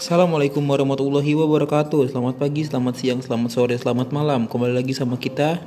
Assalamualaikum warahmatullahi wabarakatuh. Selamat pagi, selamat siang, selamat sore, selamat malam. Kembali lagi sama kita.